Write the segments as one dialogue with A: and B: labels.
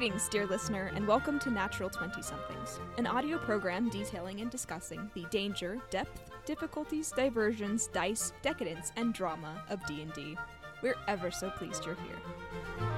A: Greetings, dear listener, and welcome to Natural 20 Somethings, an audio program detailing and discussing the danger, depth, difficulties, diversions, dice, decadence, and drama of D&D. We're ever so pleased you're here.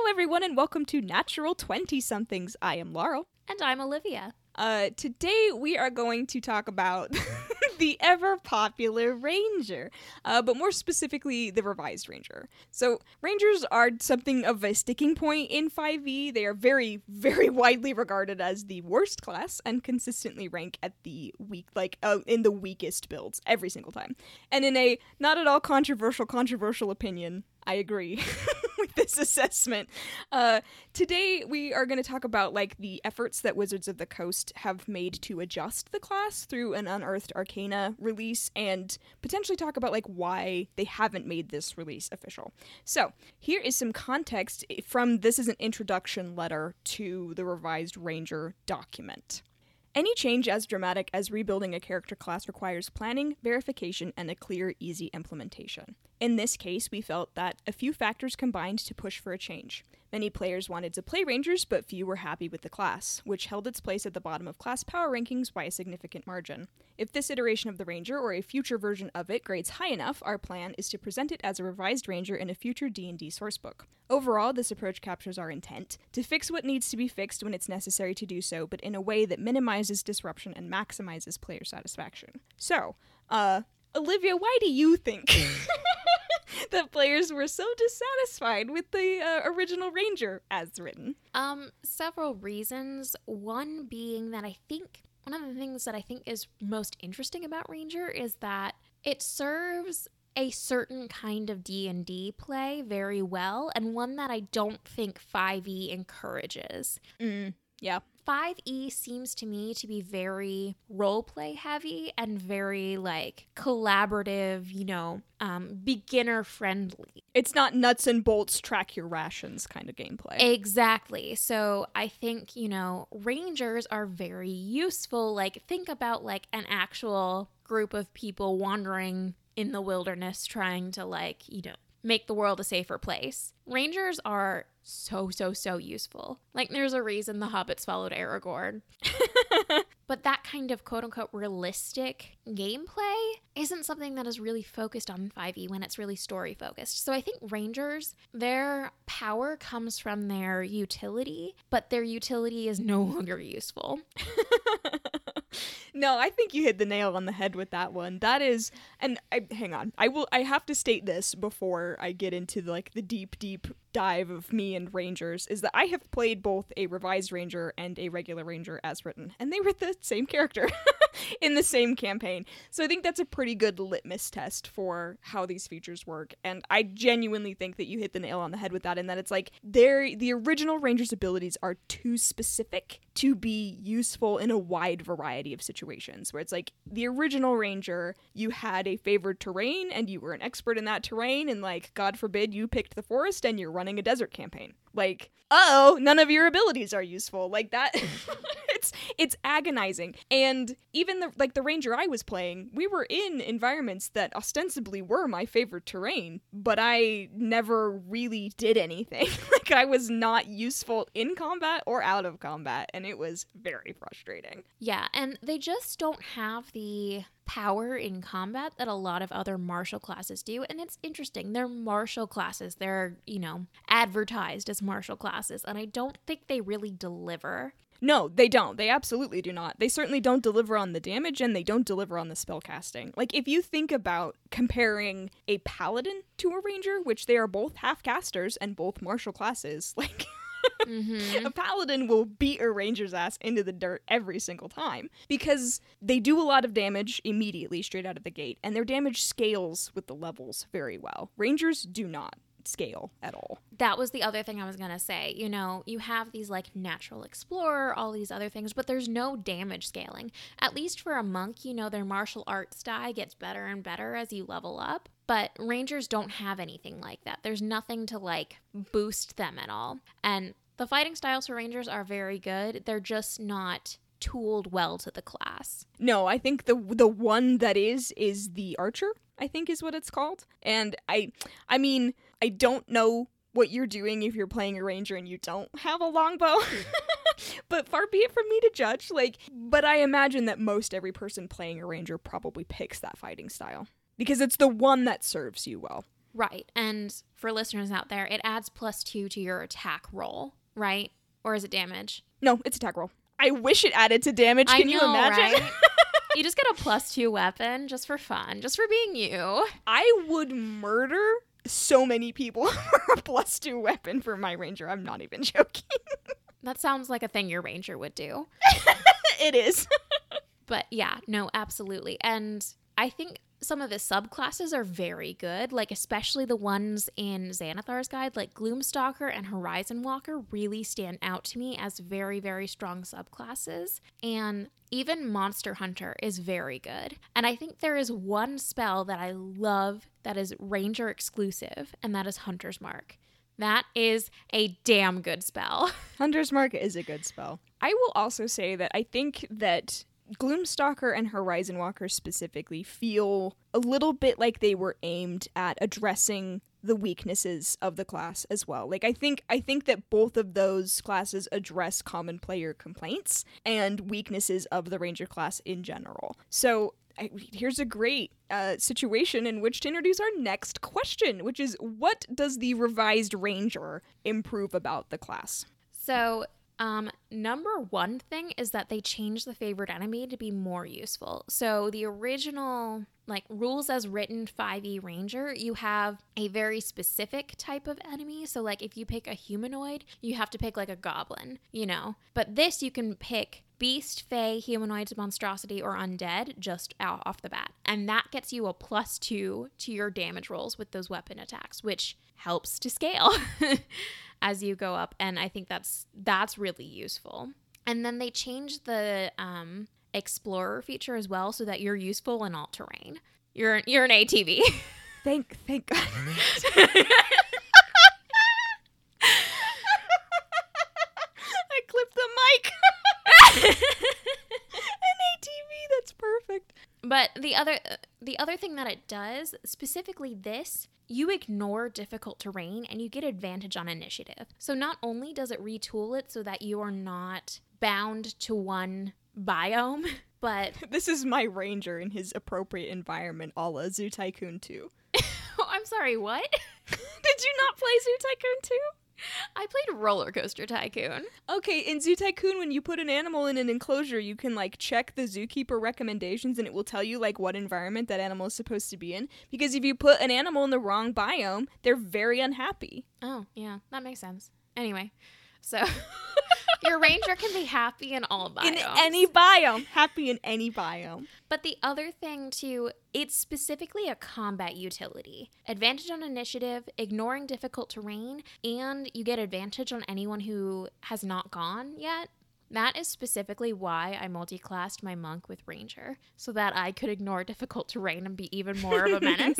A: Hello, everyone, and welcome to Natural 20 Somethings. I am Laurel.
B: And I'm Olivia.
A: Uh, today we are going to talk about the ever popular Ranger, uh, but more specifically, the revised Ranger. So, Rangers are something of a sticking point in 5e. They are very, very widely regarded as the worst class and consistently rank at the weak, like uh, in the weakest builds every single time. And in a not at all controversial, controversial opinion, I agree with this assessment. Uh, today we are going to talk about like the efforts that Wizards of the Coast have made to adjust the class through an Unearthed Arcana release, and potentially talk about like why they haven't made this release official. So here is some context from this is an introduction letter to the revised Ranger document. Any change as dramatic as rebuilding a character class requires planning, verification, and a clear, easy implementation. In this case, we felt that a few factors combined to push for a change. Many players wanted to play Rangers, but few were happy with the class, which held its place at the bottom of class power rankings by a significant margin. If this iteration of the Ranger or a future version of it grades high enough, our plan is to present it as a revised Ranger in a future D&D sourcebook. Overall, this approach captures our intent to fix what needs to be fixed when it's necessary to do so, but in a way that minimizes disruption and maximizes player satisfaction. So, uh Olivia, why do you think that players were so dissatisfied with the uh, original Ranger as written?
B: Um, several reasons. One being that I think one of the things that I think is most interesting about Ranger is that it serves a certain kind of D&D play very well and one that I don't think 5e encourages.
A: Mm, yeah.
B: 5e seems to me to be very role play heavy and very like collaborative, you know, um, beginner friendly.
A: It's not nuts and bolts, track your rations kind of gameplay.
B: Exactly. So I think, you know, rangers are very useful. Like, think about like an actual group of people wandering in the wilderness trying to, like, you know, make the world a safer place. Rangers are so, so, so useful. Like, there's a reason the hobbits followed Aragorn. but that kind of quote unquote realistic gameplay isn't something that is really focused on 5e when it's really story focused. So I think Rangers, their power comes from their utility, but their utility is no longer useful.
A: no, I think you hit the nail on the head with that one. That is, and I, hang on, I will. I have to state this before I get into the, like the deep, deep dive of me and Rangers. Is that I have played both a revised Ranger and a regular Ranger as written, and they were the same character in the same campaign. So I think that's a pretty good litmus test for how these features work. And I genuinely think that you hit the nail on the head with that, and that it's like they're the original Ranger's abilities are too specific to be useful in a wide variety of situations where it's like the original ranger you had a favored terrain and you were an expert in that terrain and like god forbid you picked the forest and you're running a desert campaign like oh none of your abilities are useful. Like that it's it's agonizing. And even the like the ranger i was playing we were in environments that ostensibly were my favorite terrain but i never really did anything. Like i was not useful in combat or out of combat and it was very frustrating.
B: Yeah, and they just don't have the power in combat that a lot of other martial classes do. And it's interesting. They're martial classes. They're, you know, advertised as martial classes. And I don't think they really deliver.
A: No, they don't. They absolutely do not. They certainly don't deliver on the damage and they don't deliver on the spell casting. Like if you think about comparing a paladin to a ranger, which they are both half casters and both martial classes, like
B: Mm-hmm.
A: a paladin will beat a ranger's ass into the dirt every single time because they do a lot of damage immediately straight out of the gate and their damage scales with the levels very well. Rangers do not scale at all.
B: that was the other thing I was going to say. You know, you have these like natural explorer, all these other things, but there's no damage scaling. At least for a monk, you know, their martial arts die gets better and better as you level up. But rangers don't have anything like that. There's nothing to like boost them at all. And The fighting styles for Rangers are very good. They're just not tooled well to the class.
A: No, I think the the one that is is the archer. I think is what it's called. And I I mean, I don't know what you're doing if you're playing a ranger and you don't have a longbow. but far be it from me to judge. Like, but I imagine that most every person playing a ranger probably picks that fighting style because it's the one that serves you well.
B: Right. And for listeners out there, it adds plus two to your attack roll, right? Or is it damage?
A: No, it's attack roll. I wish it added to damage. Can
B: I
A: you imagine?
B: right? you just get a plus two weapon just for fun, just for being you.
A: I would murder so many people for a plus two weapon for my ranger. I'm not even joking.
B: That sounds like a thing your ranger would do.
A: it is.
B: But yeah, no, absolutely. And I think some of the subclasses are very good, like especially the ones in Xanathar's guide, like Gloomstalker and Horizon Walker really stand out to me as very, very strong subclasses. And even Monster Hunter is very good. And I think there is one spell that I love that is Ranger exclusive, and that is Hunter's Mark. That is a damn good spell.
A: Hunter's Mark is a good spell. I will also say that I think that Gloomstalker and Horizon Walker specifically feel a little bit like they were aimed at addressing the weaknesses of the class as well. Like I think I think that both of those classes address common player complaints and weaknesses of the ranger class in general. So I, here's a great uh, situation in which to introduce our next question, which is what does the revised ranger improve about the class?
B: So, um, number one thing is that they changed the favorite enemy to be more useful. So the original like rules as written 5e ranger, you have a very specific type of enemy. So like if you pick a humanoid, you have to pick like a goblin, you know. But this you can pick beast, fey, humanoids, monstrosity, or undead just out off the bat. And that gets you a plus two to your damage rolls with those weapon attacks, which helps to scale. as you go up and i think that's that's really useful and then they changed the um, explorer feature as well so that you're useful in all terrain you're you're an atv
A: Thank thank God. I clipped the mic. An ATV, that's perfect.
B: but the other uh, the other thing that it does specifically this you ignore difficult terrain and you get advantage on initiative so not only does it retool it so that you are not bound to one biome but
A: This is my ranger in his appropriate environment, a la Zoo Tycoon 2.
B: oh, i'm sorry what
A: Did you not play Zoo Tycoon 2?
B: I played roller coaster tycoon
A: Okay, in Zoo Tycoon, when you put an animal in an enclosure, you can like check the zookeeper recommendations and it will tell you like what environment that animal is supposed to be in. Because if you put an animal in the wrong biome, they're very unhappy.
B: Oh, yeah, that makes sense. Anyway, so your ranger can be happy in all biomes.
A: In any biome. Happy in any biome.
B: but the other thing too, it's specifically a combat utility. Advantage on initiative, ignoring difficult terrain, and you get advantage on anyone who has not gone yet. That is specifically why I multi-classed my monk with ranger, so that I could ignore difficult terrain and be even more of a menace.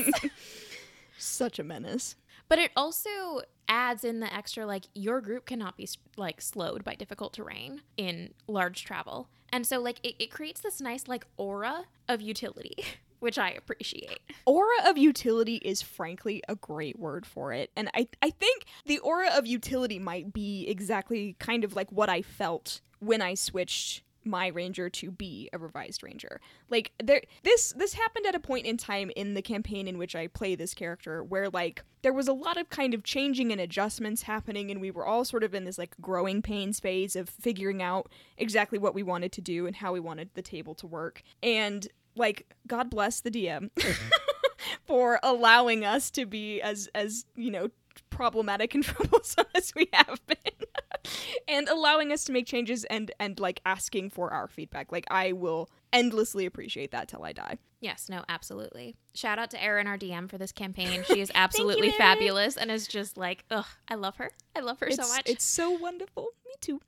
A: Such a menace.
B: But it also adds in the extra like your group cannot be like slowed by difficult terrain in large travel. And so like it, it creates this nice like aura of utility, which I appreciate.
A: Aura of utility is frankly a great word for it. And I, I think the aura of utility might be exactly kind of like what I felt when I switched my ranger to be a revised ranger. Like there this this happened at a point in time in the campaign in which I play this character where like there was a lot of kind of changing and adjustments happening and we were all sort of in this like growing pains phase of figuring out exactly what we wanted to do and how we wanted the table to work. And like God bless the DM for allowing us to be as as, you know, problematic and troublesome as we have been. and allowing us to make changes and and like asking for our feedback. Like I will endlessly appreciate that till I die.
B: Yes, no, absolutely. Shout out to Erin, our DM, for this campaign. She is absolutely
A: Erin.
B: fabulous and is just like, ugh, I love her. I love her
A: it's,
B: so much.
A: It's so wonderful. Me too.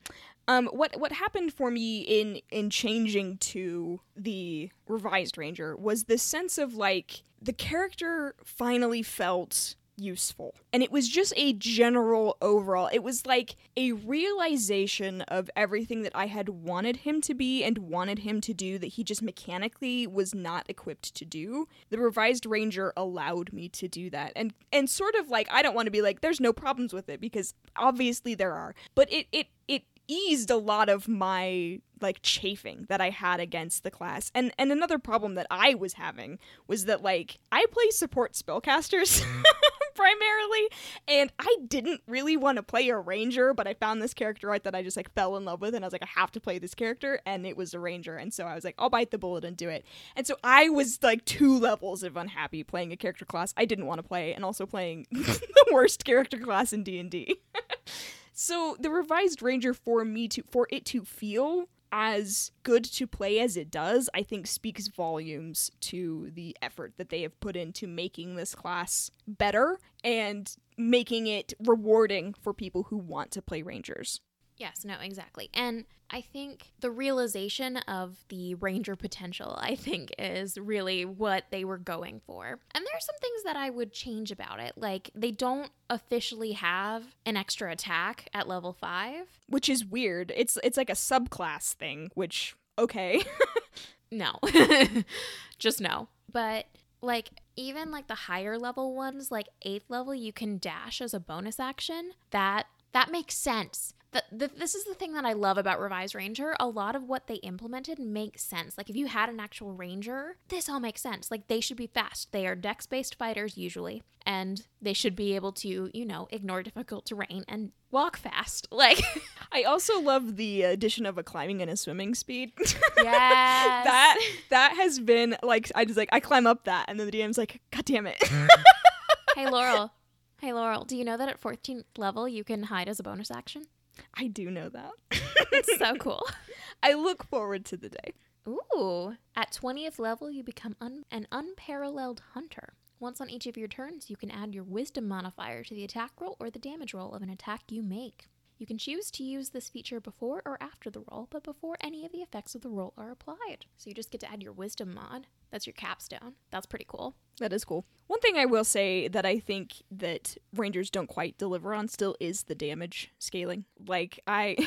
A: Um, what what happened for me in in changing to the revised ranger was this sense of like the character finally felt useful. And it was just a general overall. It was like a realization of everything that I had wanted him to be and wanted him to do that he just mechanically was not equipped to do. The revised ranger allowed me to do that. And and sort of like I don't want to be like there's no problems with it because obviously there are. But it it it eased a lot of my like chafing that I had against the class. And and another problem that I was having was that like I play support spellcasters mm-hmm. primarily and I didn't really want to play a ranger, but I found this character art that I just like fell in love with and I was like I have to play this character and it was a ranger and so I was like I'll bite the bullet and do it. And so I was like two levels of unhappy playing a character class I didn't want to play and also playing the worst character class in D&D. so the revised ranger for me to for it to feel as good to play as it does, I think speaks volumes to the effort that they have put into making this class better and making it rewarding for people who want to play Rangers.
B: Yes, no, exactly. And I think the realization of the ranger potential, I think, is really what they were going for. And there are some things that I would change about it. Like, they don't officially have an extra attack at level five,
A: which is weird. It's it's like a subclass thing, which okay.
B: no. Just no. But like even like the higher level ones, like eighth level, you can dash as a bonus action. That that makes sense the, the, this is the thing that I love about Revised Ranger. A lot of what they implemented makes sense. Like if you had an actual ranger, this all makes sense. Like they should be fast. They are dex based fighters usually, and they should be able to, you know, ignore difficult terrain and walk fast. Like
A: I also love the addition of a climbing and a swimming speed.
B: Yes.
A: that that has been like I just like I climb up that and then the DM's like, God damn it.
B: hey Laurel. Hey Laurel, do you know that at 14th level you can hide as a bonus action?
A: I do know that.
B: it's so cool.
A: I look forward to the day.
B: Ooh. At 20th level, you become un- an unparalleled hunter. Once on each of your turns, you can add your wisdom modifier to the attack roll or the damage roll of an attack you make. You can choose to use this feature before or after the roll, but before any of the effects of the roll are applied. So you just get to add your wisdom mod. That's your capstone. That's pretty cool.
A: That is cool. One thing I will say that I think that Rangers don't quite deliver on still is the damage scaling. Like I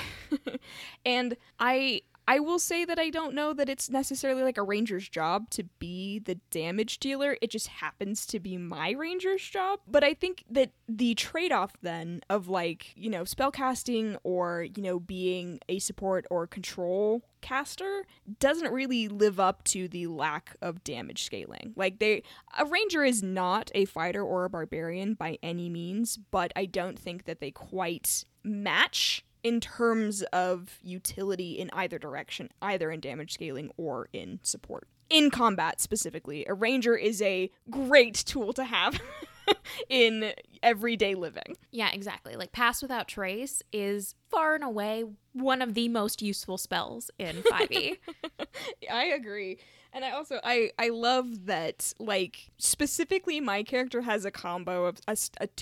A: and I I will say that I don't know that it's necessarily like a ranger's job to be the damage dealer. It just happens to be my ranger's job. But I think that the trade off then of like, you know, spellcasting or, you know, being a support or control caster doesn't really live up to the lack of damage scaling. Like they a ranger is not a fighter or a barbarian by any means, but I don't think that they quite match in terms of utility in either direction, either in damage scaling or in support. In combat specifically, a ranger is a great tool to have in everyday living.
B: Yeah, exactly. Like Pass Without Trace is far and away one of the most useful spells in 5e.
A: I agree and I also I I love that like specifically my character has a combo of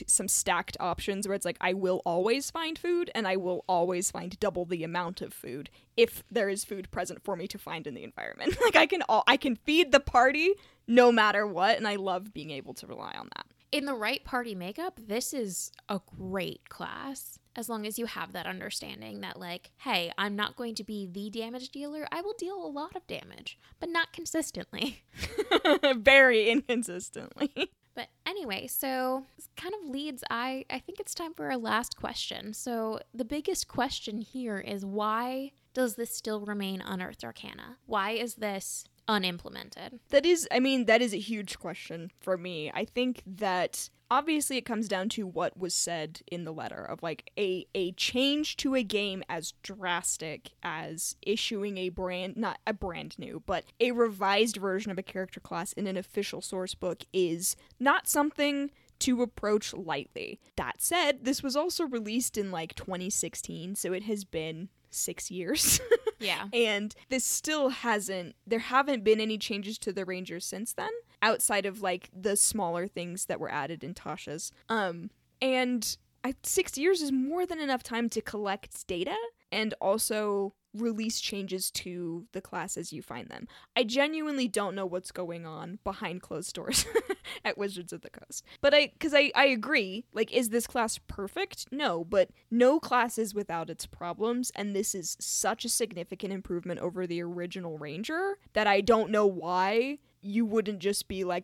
A: some stacked options where it's like I will always find food and I will always find double the amount of food if there is food present for me to find in the environment. like I can all I can feed the party no matter what and I love being able to rely on that.
B: In the right party makeup, this is a great class. As long as you have that understanding that like hey i'm not going to be the damage dealer i will deal a lot of damage but not consistently.
A: Very inconsistently.
B: But anyway so this kind of leads i i think it's time for our last question. So the biggest question here is why does this still remain unearthed arcana? Why is this unimplemented
A: that is i mean that is a huge question for me i think that obviously it comes down to what was said in the letter of like a a change to a game as drastic as issuing a brand not a brand new but a revised version of a character class in an official source book is not something to approach lightly. That said, this was also released in like 2016, so it has been 6 years.
B: yeah.
A: And this still hasn't there haven't been any changes to the Rangers since then outside of like the smaller things that were added in Tasha's. Um, and I, six years is more than enough time to collect data and also release changes to the class as you find them. I genuinely don't know what's going on behind closed doors at Wizards of the Coast. But I cuz I I agree, like is this class perfect? No, but no class is without its problems and this is such a significant improvement over the original Ranger that I don't know why you wouldn't just be like,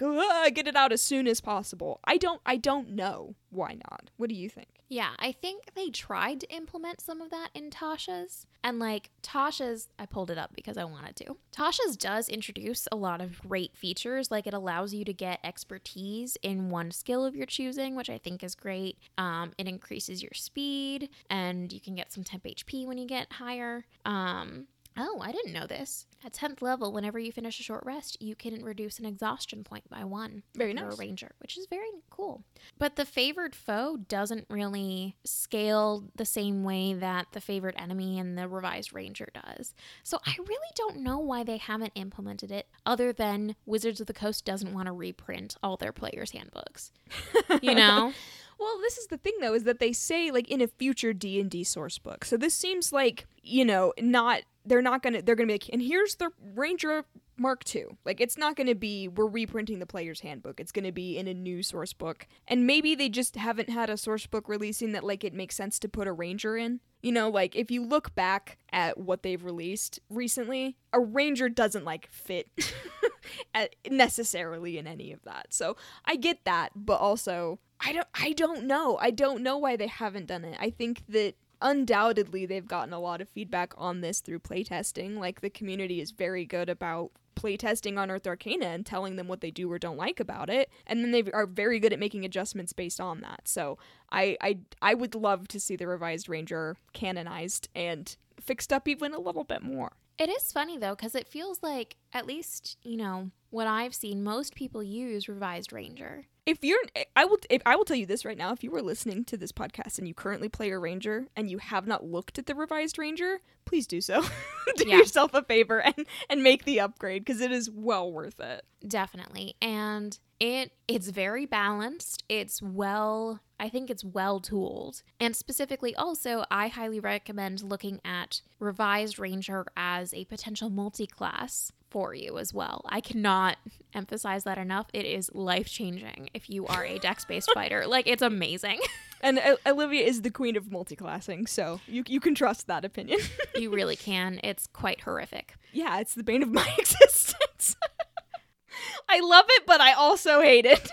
A: get it out as soon as possible. I don't I don't know why not. What do you think?
B: Yeah, I think they tried to implement some of that in Tasha's. And like Tasha's, I pulled it up because I wanted to. Tasha's does introduce a lot of great features. Like it allows you to get expertise in one skill of your choosing, which I think is great. Um, it increases your speed and you can get some temp HP when you get higher. Um, Oh, I didn't know this. At 10th level, whenever you finish a short rest, you can reduce an exhaustion point by one.
A: Very
B: for
A: nice.
B: a ranger, which is very cool. But the favored foe doesn't really scale the same way that the favored enemy and the revised ranger does. So I really don't know why they haven't implemented it other than Wizards of the Coast doesn't want to reprint all their players' handbooks. You know?
A: Well, this is the thing though, is that they say like in a future D and D source book. So this seems like you know not they're not gonna they're gonna be like, and here's the Ranger Mark II. Like it's not gonna be we're reprinting the player's handbook. It's gonna be in a new source book, and maybe they just haven't had a source book releasing that like it makes sense to put a Ranger in. You know, like if you look back at what they've released recently, a Ranger doesn't like fit necessarily in any of that. So I get that, but also I don't I don't know. I don't know why they haven't done it. I think that undoubtedly they've gotten a lot of feedback on this through playtesting. Like the community is very good about playtesting Unearthed Arcana and telling them what they do or don't like about it, and then they are very good at making adjustments based on that. So I I I would love to see the revised Ranger canonized and fixed up even a little bit more.
B: It is funny though, because it feels like, at least, you know, what I've seen, most people use Revised Ranger.
A: If you're, I will, if I will tell you this right now. If you were listening to this podcast and you currently play a ranger and you have not looked at the revised ranger, please do so. do
B: Yeah.
A: yourself a favor and and make the upgrade because it is well worth it.
B: Definitely. And it it's very balanced. It's well I think it's well tooled. And specifically also I highly recommend looking at Revised Ranger as a potential multi-class for you as well. I cannot emphasize that enough. It is life-changing if you are a dex-based fighter. Like it's amazing.
A: And uh, Olivia is the queen of multiclassing, so you you can trust that opinion.
B: you really can. It's quite horrific.
A: yeah, it's the bane of my existence. I love it, but I also hate it.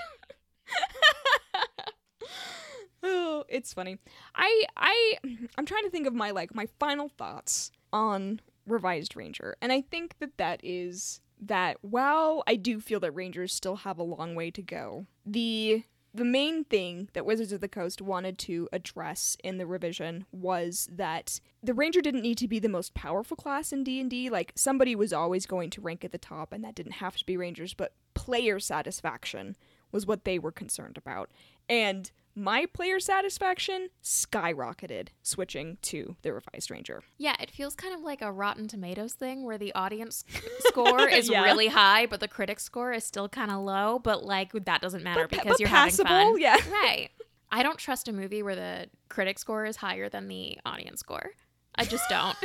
A: oh, it's funny. I I I'm trying to think of my like my final thoughts on revised ranger, and I think that that is that while I do feel that rangers still have a long way to go, the the main thing that Wizards of the Coast wanted to address in the revision was that the ranger didn't need to be the most powerful class in D&D like somebody was always going to rank at the top and that didn't have to be rangers but player satisfaction was what they were concerned about and my player satisfaction skyrocketed switching to the revised ranger
B: Yeah, it feels kind of like a Rotten Tomatoes thing where the audience score is
A: Yeah.
B: really high, but the critic score is still kind of low. But like that doesn't matter
A: But
B: because
A: but
B: you're
A: passable,
B: having fun.
A: yeah.
B: Right. I don't trust a movie where the critic score is higher than the audience score. I just don't.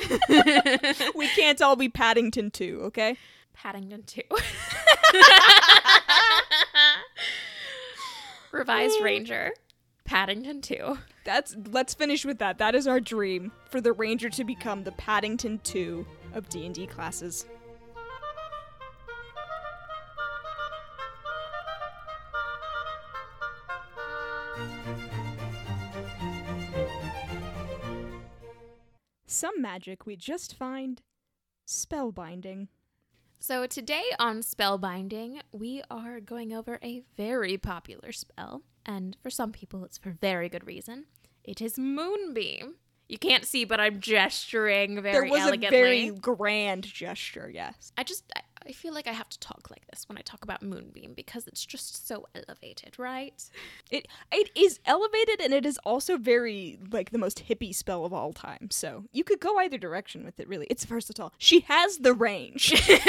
A: we can't all be paddington 2 okay
B: Paddington 2. Revised Ranger. Paddington 2.
A: That's let's finish with that. That is our dream for the ranger to become the Paddington 2 of D&D classes. Some magic we just find spellbinding.
B: So today on Spellbinding, we are going over a very popular spell, and for some people it's for very good reason. It is Moonbeam. You can't see, but I'm gesturing very
A: there was
B: elegantly.
A: a very grand gesture, yes.
B: I just I, feel like I have to talk like this when I talk about Moonbeam because it's just so elevated, right?
A: It it is elevated and it is also very like the most hippie spell of all time. So you could go either direction with it. Really, it's versatile. She has the range.
B: uh,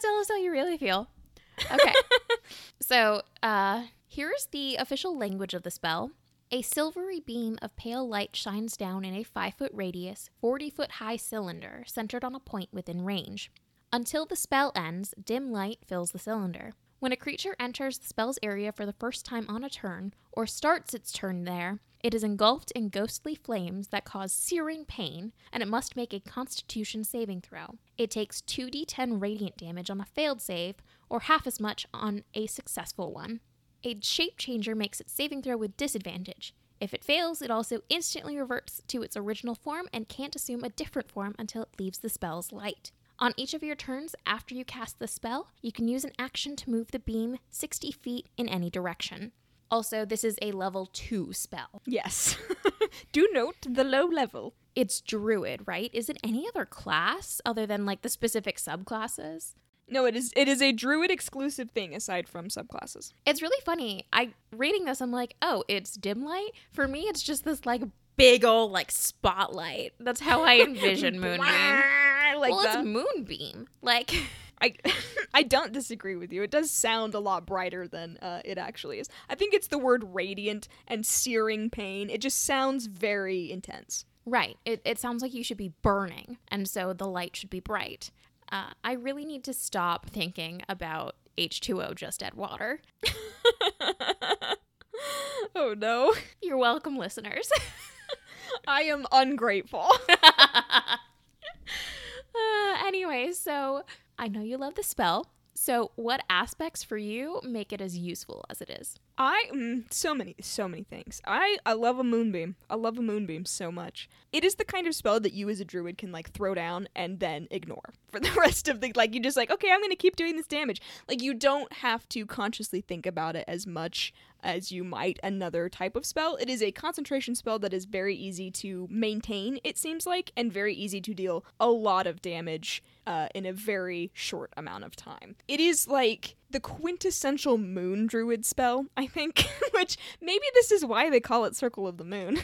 B: tell us how you really feel. Okay. so, uh, here's the official language of the spell A silvery beam of pale light shines down in a 5 foot radius, 40 foot high cylinder centered on a point within range. Until the spell ends, dim light fills the cylinder. When a creature enters the spell's area for the first time on a turn, or starts its turn there, it is engulfed in ghostly flames that cause searing pain, and it must make a constitution saving throw. It takes 2d10 radiant damage on a failed save, or half as much on a successful one. A shape changer makes its saving throw with disadvantage. If it fails, it also instantly reverts to its original form and can't assume a different form until it leaves the spell's light. On each of your turns after you cast the spell, you can use an action to move the beam 60 feet in any direction. Also, this is a level 2 spell.
A: Yes. Do note the low level.
B: It's druid, right? Is it any other class other than like the specific subclasses?
A: No, it is it is a druid exclusive thing aside from subclasses.
B: It's really funny. I reading this, I'm like, oh, it's dim light. For me, it's just this like big old like spotlight. That's how I envision Moonbeam.
A: Like
B: well,
A: that.
B: it's Moonbeam. Like,
A: I I don't disagree with you. It does sound a lot brighter than uh, it actually is. I think it's the word radiant and searing pain. It just sounds very intense.
B: right. It, it sounds like you should be burning, and so the light should be bright. Uh, I really need to stop thinking about H2O just add water.
A: oh no.
B: You're welcome, listeners.
A: I am ungrateful.
B: Uh, anyway, so I know you love the spell. So, what aspects for you make it as useful as it is?
A: I mm, so many so many things. I I love a moonbeam. I love a moonbeam so much. It is the kind of spell that you as a druid can like throw down and then ignore for the rest of the like you just like okay, I'm going to keep doing this damage. Like you don't have to consciously think about it as much as you might another type of spell. It is a concentration spell that is very easy to maintain, it seems like, and very easy to deal a lot of damage uh, in a very short amount of time. It is like the quintessential moon druid spell, I think, which maybe this is why they call it Circle of the Moon.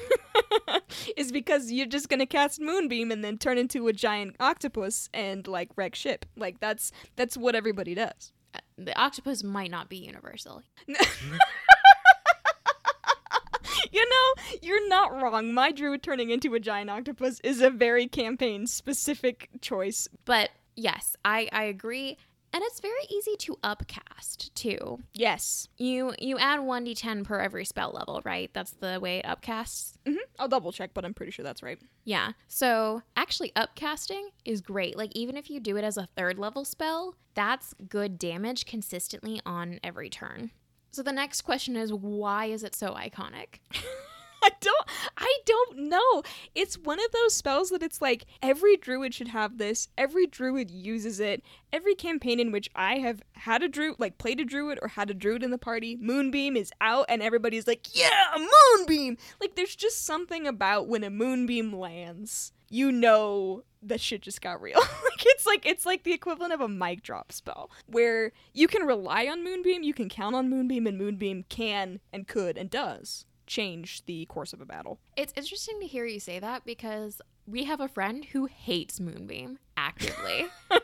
A: is because you're just gonna cast Moonbeam and then turn into a giant octopus and like wreck ship. Like that's that's what everybody does.
B: Uh, The octopus might not be universal.
A: You know, you're not wrong. My druid turning into a giant octopus is a very campaign specific choice.
B: But yes, I, I agree. And it's very easy to upcast too.
A: Yes.
B: You you add 1d10 per every spell level, right? That's the way it upcasts.
A: hmm I'll double check, but I'm pretty sure that's right.
B: Yeah. So actually, upcasting is great. Like, even if you do it as a third level spell, that's good damage consistently on every turn. So the next question is why is it so iconic?
A: I don't I don't know. It's one of those spells that it's like every druid should have this. Every druid uses it. Every campaign in which I have had a druid like played a druid or had a druid in the party, Moonbeam is out and everybody's like, "Yeah, Moonbeam." Like there's just something about when a Moonbeam lands, you know that shit just got real. like it's like it's like the equivalent of a mic drop spell where you can rely on Moonbeam, you can count on Moonbeam and Moonbeam can and could and does change the course of a battle.
B: It's interesting to hear you say that because we have a friend who hates Moonbeam actively.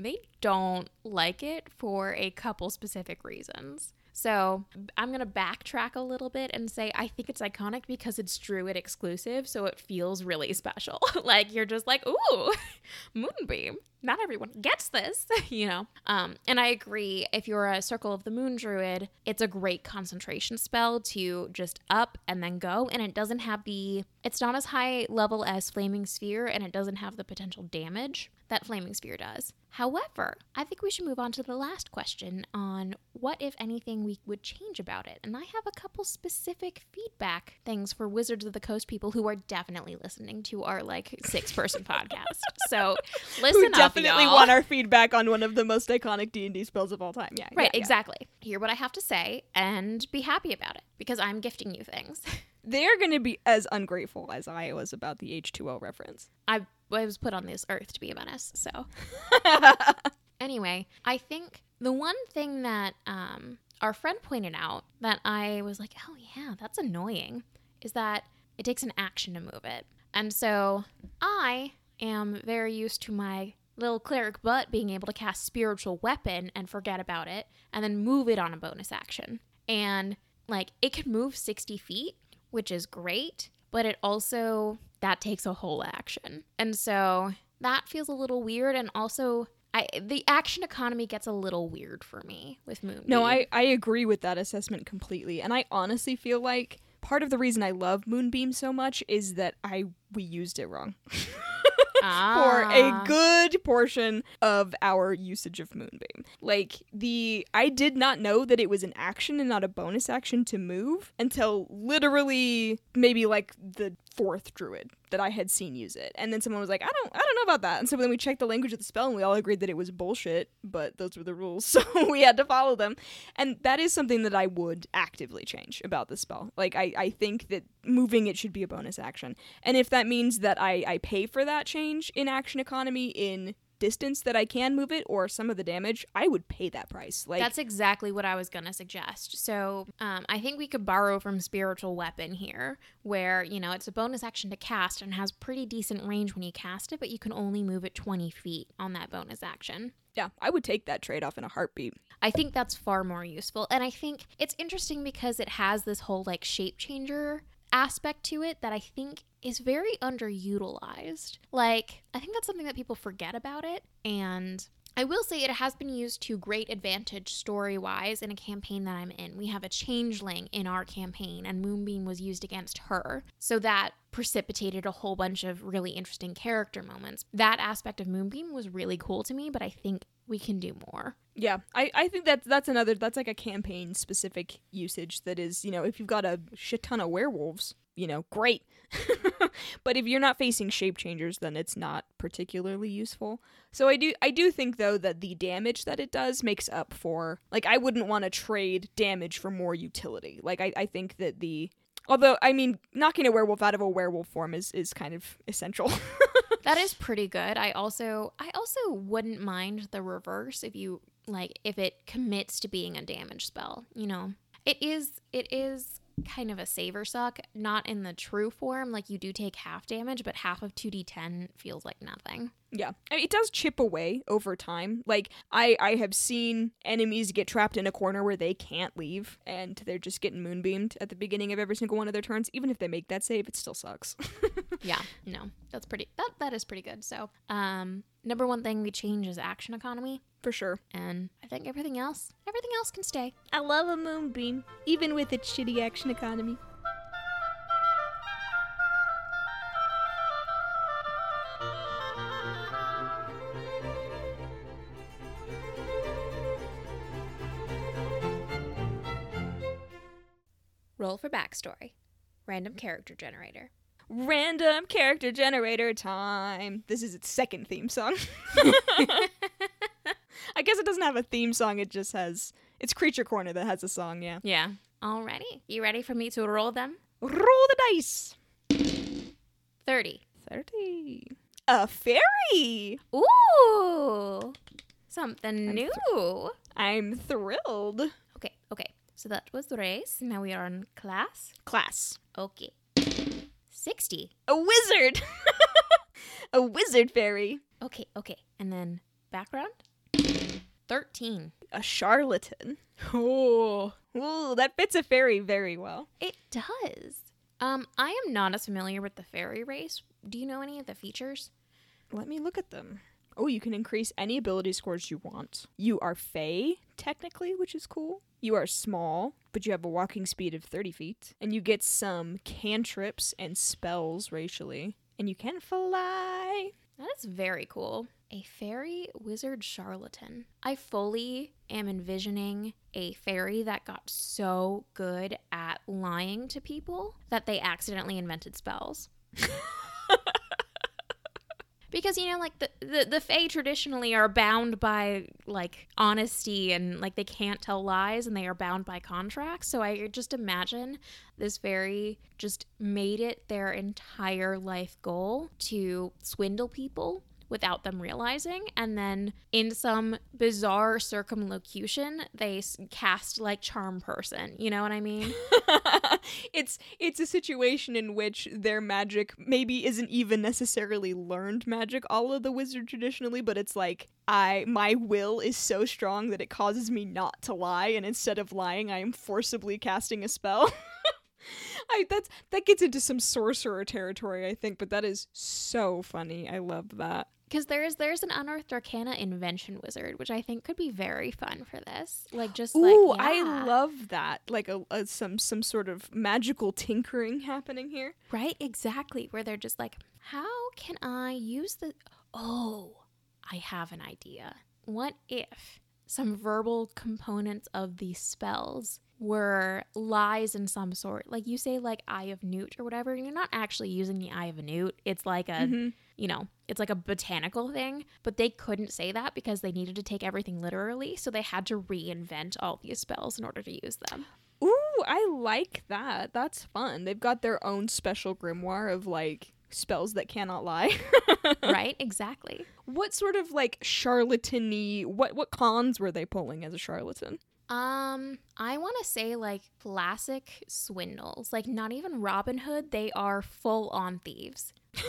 B: they don't like it for a couple specific reasons. So I'm going to backtrack a little bit and say I think it's iconic because it's Druid exclusive, so it feels really special. like you're just like, ooh, Moonbeam. Not everyone gets this, you know? Um, and I agree, if you're a Circle of the Moon Druid, it's a great concentration spell to just up and then go, and it doesn't have the, it's not as high level as Flaming Sphere, and it doesn't have the potential damage that Flaming Sphere does. However, I think we should move on to the last question on what, if anything, we would change about it. And I have a couple specific feedback things for Wizards of the Coast people who are definitely listening to our like six person podcast. So listen
A: Who
B: up,
A: definitely
B: y'all.
A: want our feedback on one of the most iconic D&D spells of all time. Yeah.
B: Right,
A: yeah, yeah.
B: exactly. Hear what I have to say and be happy about it because I'm gifting you things.
A: They're going to be as ungrateful as I was about the H2O reference.
B: I, I was put on this earth to be a menace, so. Anyway, I think the one thing that um, our friend pointed out that I was like, oh yeah, that's annoying, is that it takes an action to move it. And so I am very used to my little cleric butt being able to cast spiritual weapon and forget about it and then move it on a bonus action. And like it can move 60 feet, which is great, but it also that takes a whole action. And so that feels a little weird and also I the action economy gets a little weird for me with Moonbeam.
A: No, I, I agree with that assessment completely. And I honestly feel like part of the reason I love Moonbeam so much is that I we used it wrong. for a
B: Ah.
A: good portion of our usage of Moonbeam. Like the I did not know that it was an action and not a bonus action to move until literally maybe like the fourth druid that I had seen use it. And then someone was like, I don't I don't know about that. And so then we checked the language of the spell and we all agreed that it was bullshit, but those were the rules. So we had to follow them. And that is something that I would actively change about the spell. Like I, I think that moving it should be a bonus action. And if that means that I, I pay for that change in action economy in distance that I can move it or some of the damage, I would pay that price. Like
B: That's exactly what I was going to suggest. So um, I think we could borrow from Spiritual Weapon here, where, you know, it's a bonus action to cast and has pretty decent range when you cast it, but you can only move it 20 feet on that bonus action.
A: yeah, I would take that trade off in a heartbeat.
B: I think that's far more useful. And I think it's interesting because it has this whole like shape changer aspect to it that I think is very underutilized. Like, I think that's something that people forget about it. And I will say it has been used to great advantage story wise in a campaign that I'm in. We have a changeling in our campaign, and Moonbeam was used against her. So that precipitated a whole bunch of really interesting character moments. That aspect of Moonbeam was really cool to me, but I think we can do more.
A: Yeah, I, I think that that's another that's like a campaign specific usage that is, you know, if you've got a shit ton of werewolves, you know, great. but if you're not facing shape changers, then it's not particularly useful. So I do I do think though that the damage that it does makes up for like I wouldn't want to trade damage for more utility. Like I, I think that the although I mean knocking a werewolf out of a werewolf form is, is kind of essential.
B: that is pretty good. I also I also wouldn't mind the reverse if you like if it commits to being a damage spell, you know. It is it is kind of a save or suck, not in the true form like you do take half damage, but half of 2d10 feels like nothing.
A: Yeah, I mean, it does chip away over time. Like I, I have seen enemies get trapped in a corner where they can't leave, and they're just getting moonbeamed at the beginning of every single one of their turns. Even if they make that save, it still sucks.
B: yeah, no. That's pretty that that is pretty good. So, um number one thing we change is action economy,
A: For sure.
B: and I think everything else everything else can stay.
A: I love a moonbeam, even with its shitty action economy.
B: Roll for backstory. Random character generator.
A: Random character generator time. This is its second theme song. I guess it doesn't have a theme song. It just has it's Creature Corner that has a song. Yeah.
B: Yeah. Alrighty. You ready for me to roll them?
A: Roll the dice.
B: 30.
A: Thirty. A fairy.
B: Ooh. Something new.
A: I'm thrilled.
B: Okay, okay. So that was the race. Now we are on class.
A: Class.
B: Okay. 60.
A: A wizard. a wizard fairy.
B: Okay, okay. And then background? 13.
A: A charlatan. Oh. Ooh, that fits a fairy very well.
B: It does. Um, I am not as familiar with the fairy race. Do you know any of the features?
A: Let me look at them. Oh, you can increase any ability scores you want. You are Fey, technically, which is cool. You are small, but you have a walking speed of 30 feet. And you get some cantrips and spells racially. And you can fly.
B: That is very cool. A fairy wizard charlatan. I fully am envisioning a fairy that got so good at lying to people that they accidentally invented spells. because you know like the, the the fae traditionally are bound by like honesty and like they can't tell lies and they are bound by contracts so i just imagine this fairy just made it their entire life goal to swindle people without them realizing. And then in some bizarre circumlocution, they cast like charm person. You know what I mean?
A: it's it's a situation in which their magic maybe isn't even necessarily learned magic all of the wizard traditionally but it's like i my will is so strong that it causes me not to lie and instead of lying i am forcibly casting a spell I that's that gets into some sorcerer territory, I think, but that is so funny. I love that.
B: Because there's there's an unearthed arcana invention wizard, which I think could be very fun for this. Like just
A: Ooh,
B: like
A: I love that. Like a, a some some sort of magical tinkering happening here.
B: Right, exactly. Where they're just like, how can I use the. Oh, I have an idea. What if some verbal components of these spells were lies in some sort? Like you say, like Eye of Newt or whatever, and you're not actually using the Eye of a Newt. It's like a.
A: Mhm.
B: You know, it's like a botanical thing, but they couldn't say that because they needed to take everything literally. So they had to reinvent all these spells in order to use them.
A: Ooh, I like that. That's fun. They've got their own special grimoire of like spells that cannot lie.
B: right? Exactly.
A: what sort of like charlatany what what cons were they pulling as a charlatan?
B: Um, I want to say like classic swindles, like not even Robin Hood. They are full on thieves.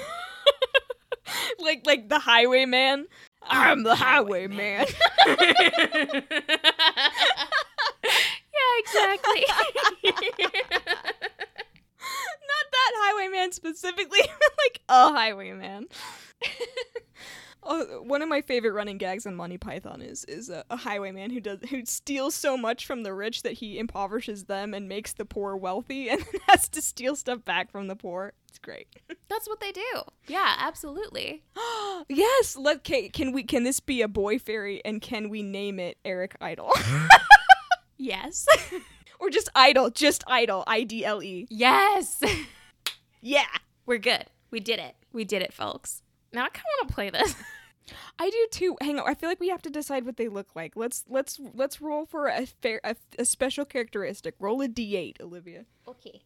A: like like the highwayman. I'm the highwayman.
B: yeah, exactly.
A: Not that highwayman specifically, like a highwayman. Oh, one of my favorite running gags on Monty Python is is a, a highwayman who does who steals so much from the rich that he impoverishes them and makes the poor wealthy, and then has to steal stuff back from the poor. It's great.
B: That's what they do. Yeah, absolutely.
A: yes, let can, can we can this be a boy fairy and can we name it Eric Idle
B: Yes.
A: or just Idle, just Idle, I D L E.
B: yes.
A: Yeah.
B: We're good. We did it. We did it, folks. Now I kind of want to play this.
A: I do too. Hang on, I feel like we have to decide what they look like. Let's let's let's roll for a fair a, a special characteristic. Roll a d8, Olivia.
B: Okay.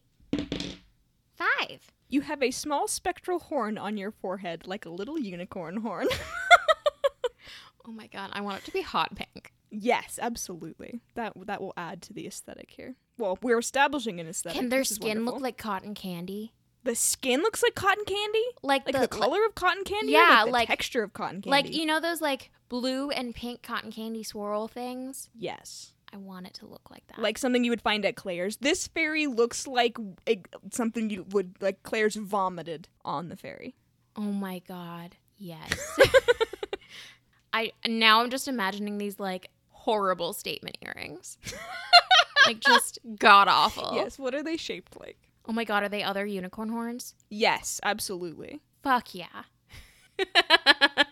B: Five.
A: You have a small spectral horn on your forehead, like a little unicorn horn.
B: Oh my god, I want it to be hot pink.
A: yes, absolutely. That that will add to the aesthetic here. Well, we're establishing an aesthetic.
B: Can their skin look like cotton candy?
A: The skin looks like cotton candy?
B: Like,
A: Like the, color of cotton candy?
B: yeah,
A: like the
B: like-
A: texture of cotton candy.
B: Like you know those like blue and pink cotton candy swirl things?
A: yes.
B: I want it to look like that.
A: Like something you would find at Claire's. This fairy looks like a, something you would like Claire's vomited on the fairy.
B: oh my god, yes. I now I'm just imagining these like horrible statement earrings, like just god awful.
A: Yes, what are they shaped like?
B: Oh my god, are they other unicorn horns?
A: Yes, absolutely.
B: Fuck yeah.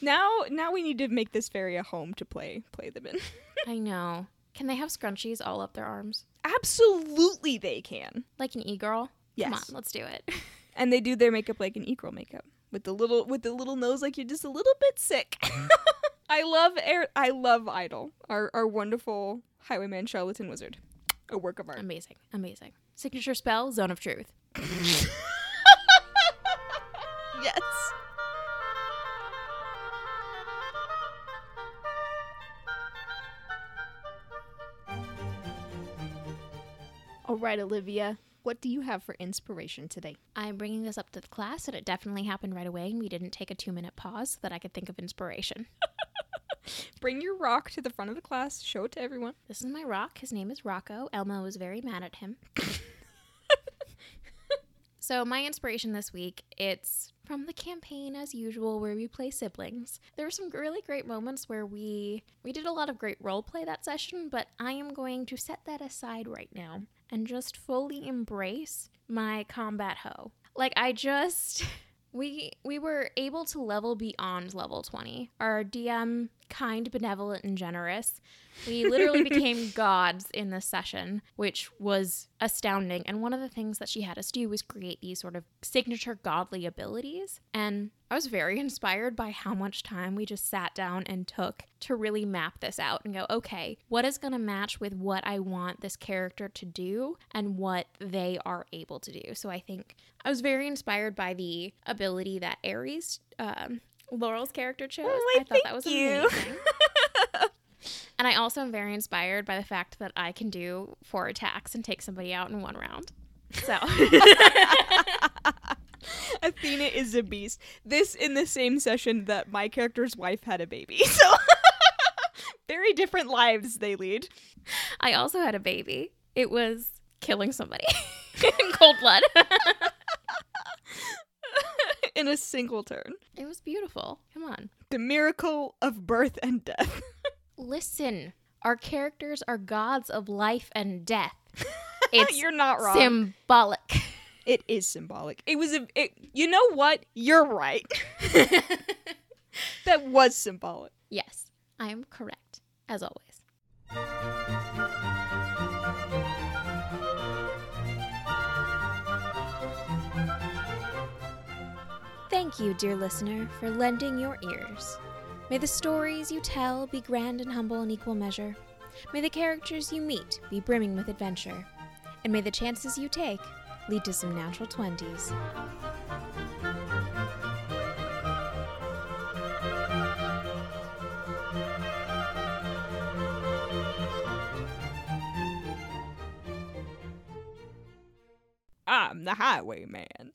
A: Now now we need to make this fairy a home to play play them in.
B: I know. Can they have scrunchies all up their arms?
A: absolutely they can.
B: Like an e-girl?
A: Yes.
B: Come on, let's do it.
A: And they do their makeup like an e-girl makeup. With the little with the little nose like you're just a little bit sick. I love air I love Idle. Our our wonderful highwayman charlatan wizard. A work of art.
B: Amazing. Amazing. Signature spell, zone of truth.
A: yes. All right, Olivia. What do you have for inspiration today?
B: I'm bringing this up to the class, and it definitely happened right away, and we didn't take a two minute pause so that I could think of inspiration.
A: Bring your rock to the front of the class. Show it to everyone.
B: This is my rock. His name is Rocco. Elmo was very mad at him. so my inspiration this week, it's from the campaign as usual where we play siblings. There were some really great moments where we we did a lot of great role play that session, but I am going to set that aside right now and just fully embrace my combat hoe. Like I just we we were able to level beyond level 20. Our DM kind, benevolent and generous. We literally became gods in this session, which was astounding. And one of the things that she had us do was create these sort of signature godly abilities. And I was very inspired by how much time we just sat down and took to really map this out and go, okay, what is going to match with what I want this character to do and what they are able to do? So I think I was very inspired by the ability that Aries um, Laurel's character chose.
A: Why,
B: I thought that was
A: you.
B: amazing. and I also am very inspired by the fact that I can do four attacks and take somebody out in one round. So
A: Athena is a beast. This in the same session that my character's wife had a baby. So very different lives they lead.
B: I also had a baby. It was killing somebody in cold blood.
A: in a single turn.
B: It was beautiful. Come on.
A: The miracle of birth and death.
B: Listen, our characters are gods of life and death. It's
A: You're not wrong.
B: symbolic.
A: it is symbolic. It was a. It, you know what? You're right. that was symbolic.
B: yes, I am correct, as always. Thank you, dear listener, for lending your ears. May the stories you tell be grand and humble in equal measure. May the characters you meet be brimming with adventure. And may the chances you take lead to some natural twenties.
A: I'm the highwayman.